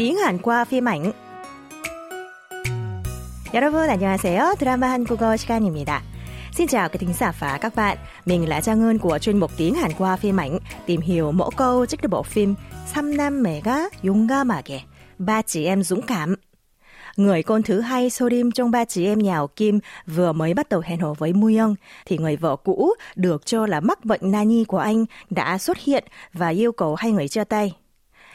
tiếng Hàn qua phim ảnh. 여러분 안녕하세요. 드라마 한국어 시간입니다. Xin chào các thính giả và các bạn. Mình là Trang Ngân của chuyên mục tiếng Hàn qua phim ảnh, tìm hiểu mỗi câu trích từ bộ phim 삼남매가 용감하게, ba chị em dũng cảm. Người con thứ hai Sorim trong ba chị em nhà họ Kim vừa mới bắt đầu hẹn hò với Young, thì người vợ cũ được cho là mắc bệnh nani của anh đã xuất hiện và yêu cầu hai người chia tay.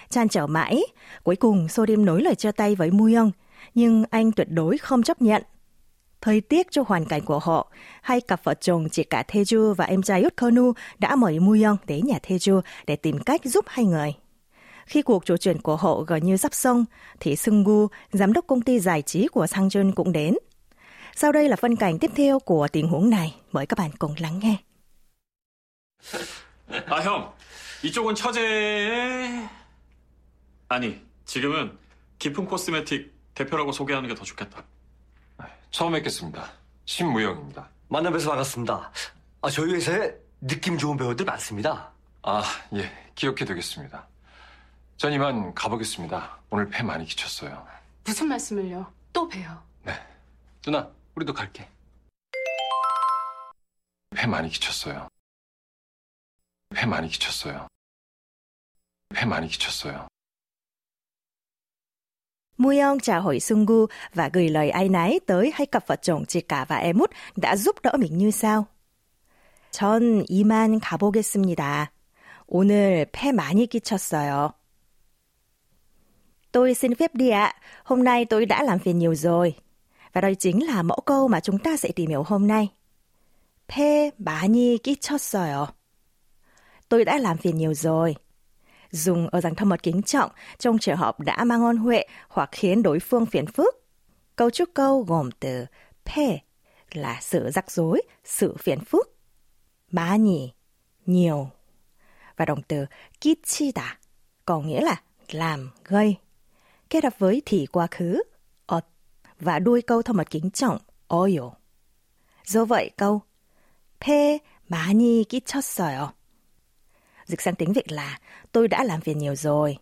Chan trở mãi, cuối cùng Sorim nối lời chia tay với Young, nhưng anh tuyệt đối không chấp nhận. Thời tiết cho hoàn cảnh của họ, hai cặp vợ chồng chị cả Teju và em trai Yutkonu đã mời Young đến nhà Teju để tìm cách giúp hai người. Khi cuộc trò chuyện của họ gần như sắp xong, thì Sung Gu, giám đốc công ty giải trí của Sang Jun cũng đến. Sau đây là phân cảnh tiếp theo của tình huống này. Mời các bạn cùng lắng nghe. 아, 형. 이쪽은 처제의... 아니, 지금은 깊은 코스메틱 대표라고 소개하는 게 더 좋겠다. 처음 뵙겠습니다. 신무영입니다. 만나 뵈서 반갑습니다. 아, 저희 회사에 느낌 좋은 배우들 많습니다. 아, 예, 기억해 두겠습니다. 전 이만 가보겠습니다. 오늘 폐 많이 끼쳤어요. 무슨 말씀을요? 또 봬요. 네. 누나, 우리도 갈게. 폐 많이 끼쳤어요. 폐 많이 끼쳤어요. 폐 많이 끼쳤어요. Young chào hỏi Sung Gu và gửi lời ai nấy tới hai cặp vợ chồng chị cả và em út đã giúp đỡ mình như sau. 전 이만 가보겠습니다. 오늘 폐 많이 끼쳤어요. Tôi xin phép đi ạ. Hôm nay tôi đã làm phiền nhiều rồi. Và đây chính là mẫu câu mà chúng ta sẽ tìm hiểu hôm nay. 폐 많이 끼쳤어요. Tôi đã làm phiền nhiều rồi. Dùng ở dạng thân mật kính trọng trong trường hợp đã mang ơn huệ hoặc khiến đối phương phiền phức. Câu trúc câu gồm từ 폐 là sự rắc rối, sự phiền phức. 많이, nhiều. Và động từ 끼치다 có nghĩa là làm, gây kết hợp với thì quá khứ 엇 và đuôi câu thân mật kính trọng 어요. Do vậy câu 폐 많이 끼쳤어요. Dịch sang tiếng Việt là tôi đã làm phiền nhiều rồi.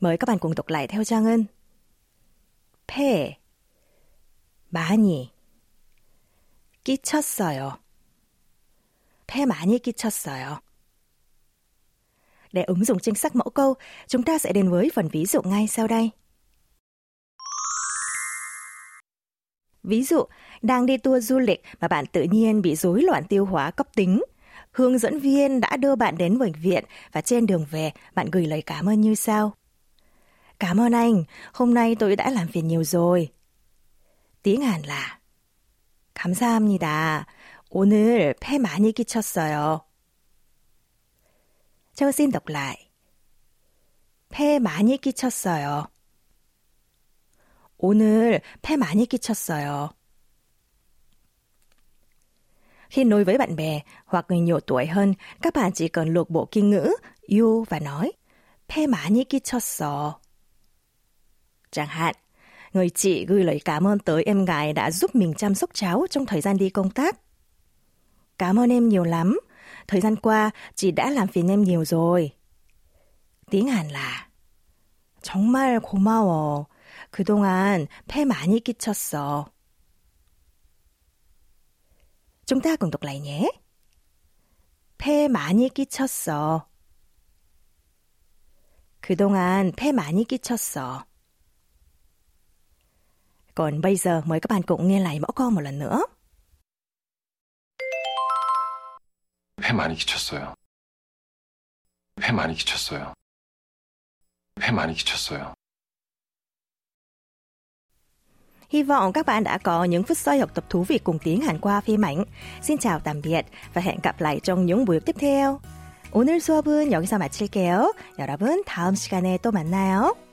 Mời các bạn cùng đọc lại theo Trang Ngân. 폐 많이 끼쳤어요. 폐 많이 끼쳤어요. Để ứng dụng chính xác mẫu câu, chúng ta sẽ đến với phần ví dụ ngay sau đây. Ví dụ, đang đi tour du lịch mà bạn tự nhiên bị rối loạn tiêu hóa cấp tính. Hướng dẫn viên đã đưa bạn đến bệnh viện và trên đường về bạn gửi lời cảm ơn như sau. Cảm ơn anh, hôm nay tôi đã làm phiền nhiều rồi. Tiếng Hàn là 감사합니다. 오늘 폐 많이 끼쳤어요. Châu xin đọc lại. 폐 많이 끼쳤어요. 오늘 폐 많이 끼쳤어요. Khi nói với bạn bè hoặc người nhiều tuổi hơn, các bạn chỉ cần lược bộ kinh ngữ you và nói 폐 많이 끼쳤어. Chẳng hạn, người chị gửi lời cảm ơn tới em gái đã giúp mình chăm sóc cháu trong thời gian đi công tác. Cảm ơn em nhiều lắm. Thời gian qua, chị đã làm phiền em nhiều rồi. Tiếng Hàn là 정말 고마워. 그동안 폐 많이 끼쳤어. Chúng ta cùng đọc lại nhé. 폐 많이 끼쳤어. 그동안 폐 많이 끼쳤어. Còn bây giờ mời các bạn cùng nghe lại mẫu câu một lần nữa. 폐 많이 끼쳤어요. 폐 많이 끼쳤어요. 폐 많이 끼쳤어요. Hy vọng các bạn đã có những phút giây học tập thú vị cùng tiếng Hàn qua phim ảnh. Xin chào tạm biệt và hẹn gặp lại trong những buổi tiếp theo. 오늘 수업은 여기서 마칠게요. 여러분 다음 시간에 또 만나요.